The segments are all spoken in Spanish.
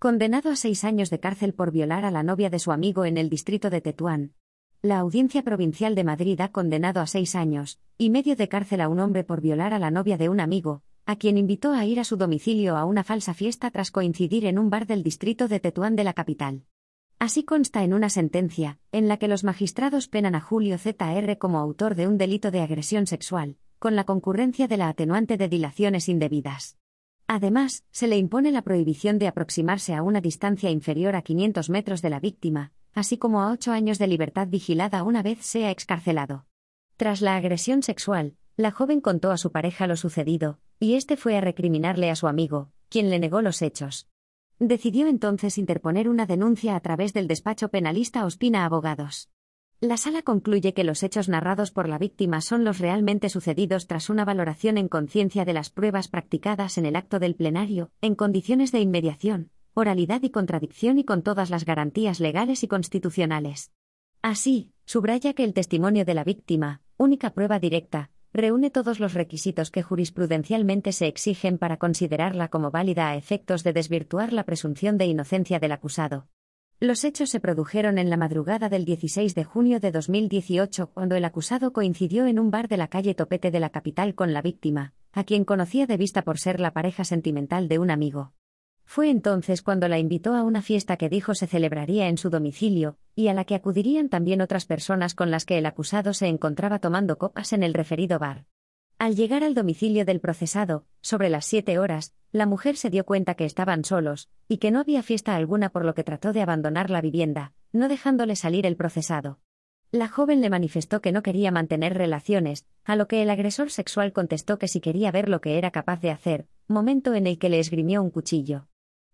Condenado a seis años de cárcel por violar a la novia de su amigo en el distrito de Tetuán. La Audiencia Provincial de Madrid ha condenado a seis años y medio de cárcel a un hombre por violar a la novia de un amigo, a quien invitó a ir a su domicilio a una falsa fiesta tras coincidir en un bar del distrito de Tetuán de la capital. Así consta en una sentencia, en la que los magistrados penan a Julio ZR como autor de un delito de agresión sexual, con la concurrencia de la atenuante de dilaciones indebidas. Además, se le impone la prohibición de aproximarse a una distancia inferior a 500 metros de la víctima, así como a ocho años de libertad vigilada una vez sea excarcelado. Tras la agresión sexual, la joven contó a su pareja lo sucedido, y éste fue a recriminarle a su amigo, quien le negó los hechos. Decidió entonces interponer una denuncia a través del despacho penalista Ospina Abogados. La sala concluye que los hechos narrados por la víctima son los realmente sucedidos tras una valoración en conciencia de las pruebas practicadas en el acto del plenario, en condiciones de inmediación, oralidad y contradicción y con todas las garantías legales y constitucionales. Así, subraya que el testimonio de la víctima, única prueba directa, reúne todos los requisitos que jurisprudencialmente se exigen para considerarla como válida a efectos de desvirtuar la presunción de inocencia del acusado. Los hechos se produjeron en la madrugada del 16 de junio de 2018, cuando el acusado coincidió en un bar de la calle Topete de la capital con la víctima, a quien conocía de vista por ser la pareja sentimental de un amigo. Fue entonces cuando la invitó a una fiesta que dijo se celebraría en su domicilio, y a la que acudirían también otras personas con las que el acusado se encontraba tomando copas en el referido bar. Al llegar al domicilio del procesado, sobre las siete horas, la mujer se dio cuenta que estaban solos, y que no había fiesta alguna por lo que trató de abandonar la vivienda, no dejándole salir el procesado. La joven le manifestó que no quería mantener relaciones, a lo que el agresor sexual contestó que si quería ver lo que era capaz de hacer, momento en el que le esgrimió un cuchillo.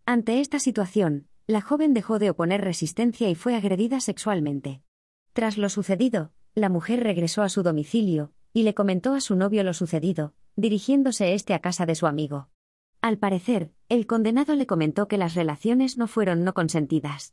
Ante esta situación, la joven dejó de oponer resistencia y fue agredida sexualmente. Tras lo sucedido, la mujer regresó a su domicilio, y le comentó a su novio lo sucedido, dirigiéndose este a casa de su amigo. Al parecer, el condenado le comentó que las relaciones no fueron no consentidas.